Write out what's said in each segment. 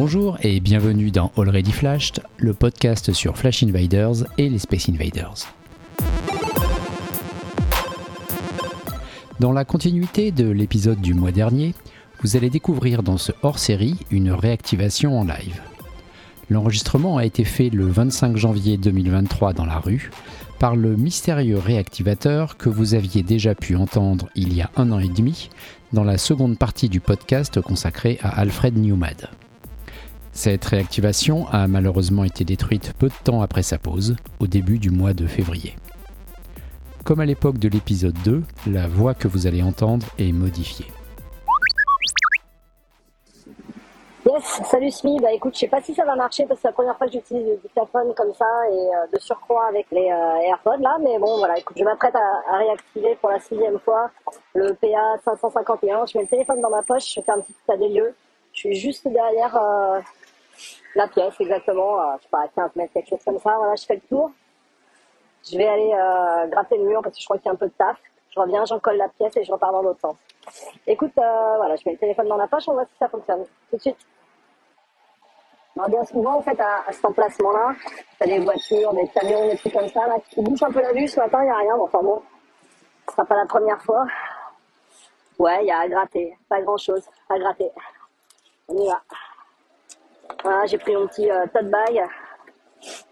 Bonjour et bienvenue dans Already Flashed, le podcast sur Flash Invaders et les Space Invaders. Dans la continuité de l'épisode du mois dernier, vous allez découvrir dans ce hors-série une réactivation en live. L'enregistrement a été fait le 25 janvier 2023 dans la rue par le mystérieux réactivateur que vous aviez déjà pu entendre il y a un an et demi dans la seconde partie du podcast consacré à Alfred Newmad. Cette réactivation a malheureusement été détruite peu de temps après sa pause, au début du mois de février. Comme à l'époque de l'épisode 2, la voix que vous allez entendre est modifiée. Yes, salut Smi. Bah écoute, je sais pas si ça va marcher parce que c'est la première fois que j'utilise le dictaphone comme ça et euh, de surcroît avec les euh, AirPods là. Mais bon, voilà, écoute, je m'apprête à, à, réactiver pour la sixième fois le PA 551. Je mets le téléphone dans ma poche, je fais un petit état des lieux. Je suis juste derrière euh, la pièce, exactement, je sais pas, à 15 mètres, quelque chose comme ça. Voilà, je fais le tour. Je vais aller gratter le mur parce que je crois qu'il y a un peu de taf. Je reviens, j'en colle la pièce et je repars dans l'autre sens. Écoute, voilà, je mets le téléphone dans la poche, on voit si ça fonctionne. Tout de suite. Alors bien souvent, en fait, à, cet emplacement-là, t'as des voitures, des camions, des trucs comme ça, là, qui bouchent un peu la vue. Ce matin, il n'y a rien. Bon, enfin bon, ce sera pas la première fois. Ouais, il y a à gratter. Pas grand-chose à gratter. On y va. Voilà, j'ai pris mon petit euh, tote bag.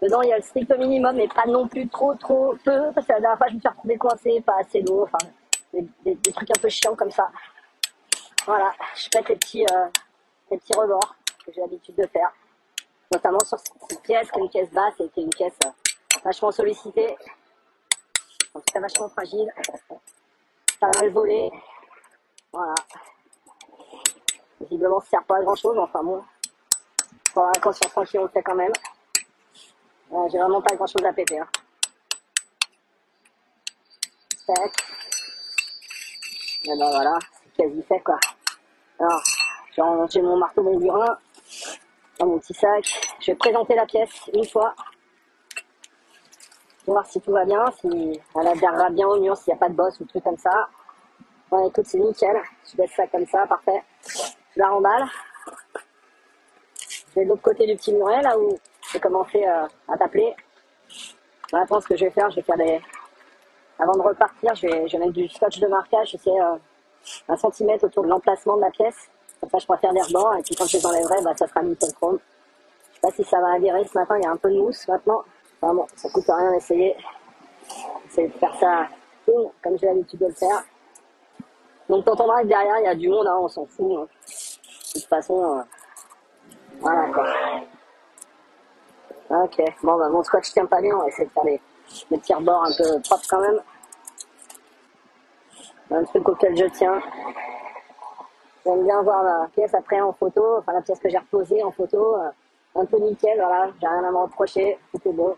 Dedans, il y a le strict minimum, mais pas non plus trop, trop peu. Parce que la dernière fois, je me suis retrouvée coincée, pas assez lourd. Enfin, des, trucs un peu chiants comme ça. Voilà, je pète les petits, euh, les petits rebords que j'ai l'habitude de faire notamment sur cette pièce, qui est une pièce basse et qui est une pièce euh, vachement sollicitée, en tout cas vachement fragile. Ça va le voler. Voilà. Visiblement, ça sert pas à grand chose, enfin bon. Pour la conscience tranquille, on le fait quand même. Euh, J'ai vraiment pas grand chose à péter. Hein. Tac. Et ben voilà, c'est quasi fait quoi. Alors, j'ai mon marteau mon burin dans mon petit sac. Je vais présenter la pièce une fois. Pour voir si tout va bien, si elle adhérera bien au mur, s'il n'y a pas de bosse ou truc comme ça. Bon, écoute, c'est nickel. Je laisse ça comme ça, parfait. Je la remballe. Je de l'autre côté du petit muret, là où j'ai commencé euh, à t'appeler. Maintenant, ce que je vais faire, je vais faire des... Avant de repartir, je vais, je mettre du scotch de marquage, je sais, euh, un centimètre autour de l'emplacement de la pièce. Comme ça, je pourrais faire des rebords, et puis quand je les enlèverai, bah, ça sera nickel chrome. Je sais pas si ça va adhérer ce matin, il y a un peu de mousse maintenant. Enfin bon, ça coûte rien d'essayer. Essayer de faire ça comme j'ai l'habitude de le faire. Donc t'entendras que derrière, il y a du monde, hein, on s'en fout. Hein. De toute façon, euh, voilà quoi. Ok, bon bah mon scotch tient pas bien, on va essayer de faire des petits rebords un peu propres quand même. Un truc auquel je tiens. J'aime bien voir la pièce après en photo, enfin la pièce que j'ai reposée en photo, euh, un peu nickel, voilà, j'ai rien à me reprocher, est bon.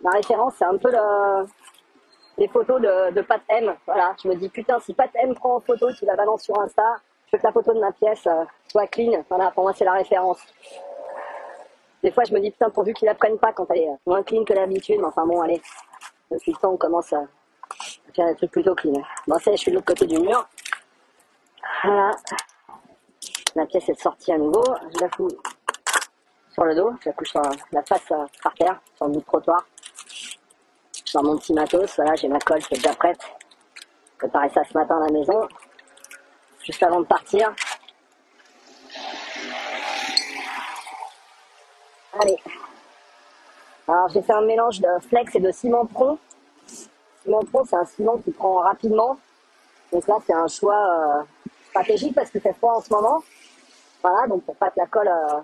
Ma référence, c'est un peu le, les photos de, de Pat M, voilà, je me dis putain, si Pat M prend en photo, tu la balances sur Insta, je veux que la photo de ma pièce euh, soit clean, voilà, pour moi c'est la référence. Des fois, je me dis putain, pourvu qu'ils la prennent pas quand elle est moins clean que d'habitude, mais enfin bon, allez, depuis le temps, on commence à faire des trucs plutôt clean. Bon, ça, je suis de l'autre côté du mur. Voilà. La pièce est sortie à nouveau. Je la fous sur le dos. Je la couche sur la face euh, par terre, sur le bout de trottoir. Je mon petit matos. Voilà, j'ai ma colle qui est déjà prête. J'ai préparé ça ce matin à la maison. Juste avant de partir. Allez. Alors j'ai fait un mélange de flex et de ciment prompt. Ciment prompt, c'est un ciment qui prend rapidement. Donc là, c'est un choix euh, stratégique parce qu'il fait froid en ce moment. Voilà, donc pour pas que la colle euh,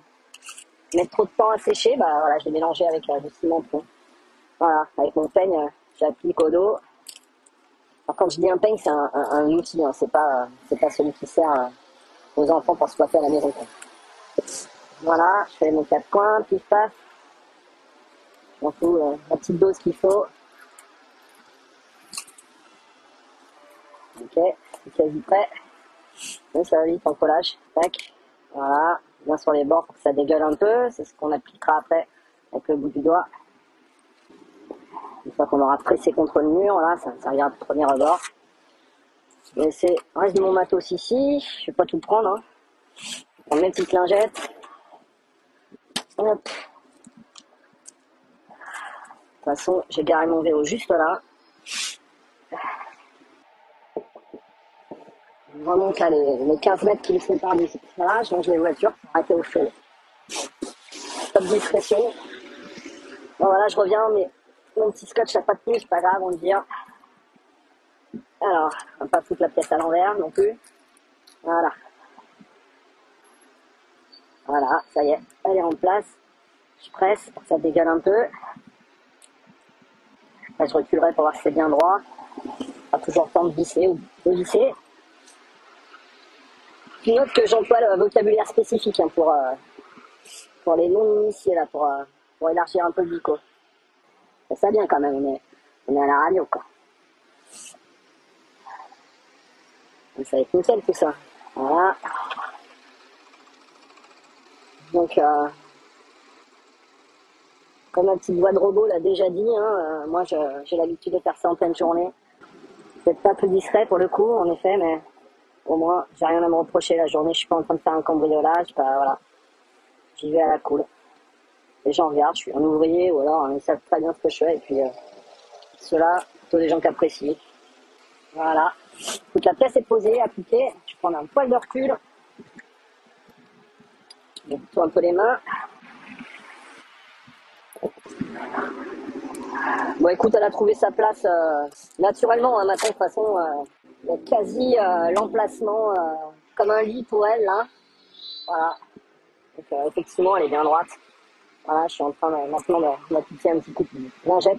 mette trop de temps à sécher, bah voilà, je l'ai mélangé avec euh, du ciment fond. Voilà, avec mon peigne, euh, j'applique au dos. Alors quand je dis un peigne, c'est un, outil, hein, c'est pas pas celui qui sert aux enfants pour se coiffer à la maison. Voilà, je fais mon quatre coins, pif paf. Je fous la petite dose qu'il faut. Ok, c'est quasi prêt. Ça va vite en collage. Tac. Voilà. Bien sur les bords pour que ça dégueule un peu. C'est ce qu'on appliquera après avec le bout du doigt. Une fois qu'on aura pressé contre le mur, là, ça servira de premier rebord. Je vais laisser le reste de mon matos ici. Je vais pas tout prendre. Hein. Je vais mes petites lingettes. Hop. De toute façon, j'ai garé mon vélo juste là. Je remonte à les, les 15 mètres qui me séparent du garage, donc les voitures pour arrêter au feu. Top discrétion. Bon voilà, je reviens, mais mon petit scotch n'a pas c'est pas grave, on le dire. Alors, on va pas foutre la pièce à l'envers non plus. Voilà. Voilà, ça y est, elle est en place. Je presse, ça dégueule un peu. Je reculerai pour voir si c'est bien droit. Pas toujours le temps de visser ou de visser. Puis note que j'emploie le vocabulaire spécifique hein, pour, euh, pour les non-initiés, là, pour, euh, pour élargir un peu le bico. Bien quand même, on est, on est à la radio, quoi. Ça va être nickel tout ça. Voilà. Donc, comme ma petite voix de robot l'a déjà dit, hein, moi j'ai l'habitude de faire ça en pleine journée. Peut-être pas plus discret pour le coup, en effet, mais au moins j'ai rien à me reprocher la journée. Je suis pas en train de faire un cambriolage, bah, voilà. J'y vais à la cool. Les gens regardent, je suis un ouvrier ou alors hein, ils savent très bien ce que je fais et puis euh, ceux-là, plutôt des gens qui apprécient. Voilà. La pièce est posée, appliquée. Je prends un poil de recul. Je nettoie un peu les mains. Bon, écoute, elle a trouvé sa place euh, naturellement. Hein, maintenant, de toute façon, euh, il y a quasi euh, l'emplacement euh, comme un lit pour elle, là. Voilà. Donc, euh, effectivement, elle est bien droite. Voilà, je suis en train de, maintenant un petit coup de lingette.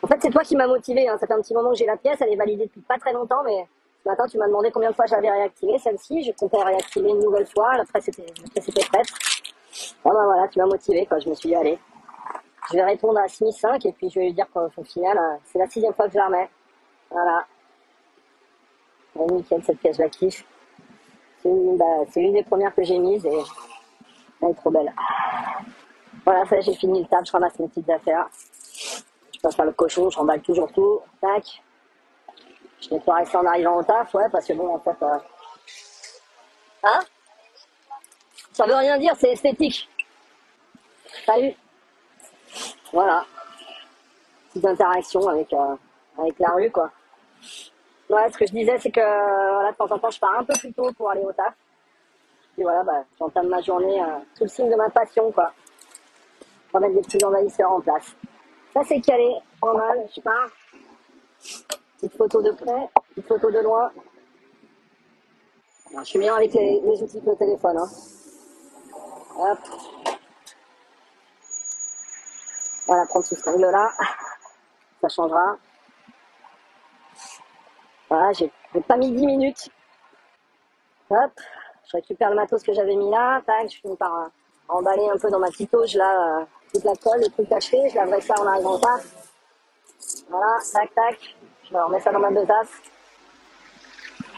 En fait, c'est toi qui m'as motivé. Hein. Ça fait un petit moment que j'ai la pièce. Elle est validée depuis pas très longtemps, mais ce matin, tu m'as demandé combien de fois j'avais réactivé celle-ci. Je comptais réactiver une nouvelle fois. La presse était, la presse était prête. Bon, ben voilà, tu m'as motivé. Quoi. Je me suis dit, allez, je vais répondre à Smith 5 et puis je vais lui dire qu'au final, euh, c'est la sixième fois que je la remets. Voilà. Nickel, cette pièce, je la kiffe. Bah, c'est une des premières que j'ai mises et elle est trop belle. Voilà, ça, j'ai fini le table. Je ramasse mes petites affaires. Je passe par le cochon, je remballe toujours tout. Tac. Je nettoierai ça en arrivant au taf, ouais, parce que bon, en fait. euh, Hein? Ça veut rien dire, c'est esthétique. Salut. Voilà. Petite interaction avec, euh, avec la rue, quoi. Ouais, ce que je disais, c'est que voilà, de temps en temps, je pars un peu plus tôt pour aller au taf. Et voilà, bah, j'entame ma journée euh, sous le signe de ma passion, quoi. Pour mettre des petits envahisseurs en place. Ça, c'est calé, pas mal, je pars. Petite photo de près, petite photo de loin. Je suis bien avec les, outils de le téléphone. Hein. Hop. Voilà, prendre sous cet angle-là. Ça changera. J'ai pas mis 10 minutes. Hop. Je récupère le matos que j'avais mis là. Tac, je finis par euh, emballer un peu dans ma petite auge là, euh, toute la colle, les trucs achetés. Je laverai ça en arrivant au taf. Voilà, tac, tac. Je remets ça dans ma besace.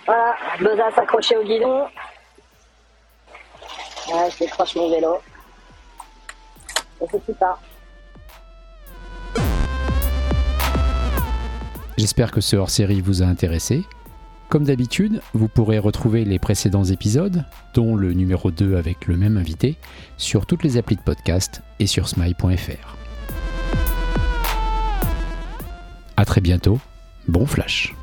Voilà, besace accrochée au guidon. Je décroche mon vélo. Et c'est tout ça. J'espère que ce hors-série vous a intéressé. Comme d'habitude, vous pourrez retrouver les précédents épisodes, dont le numéro 2 avec le même invité, sur toutes les applis de podcast et sur smile.fr. A très bientôt, bon flash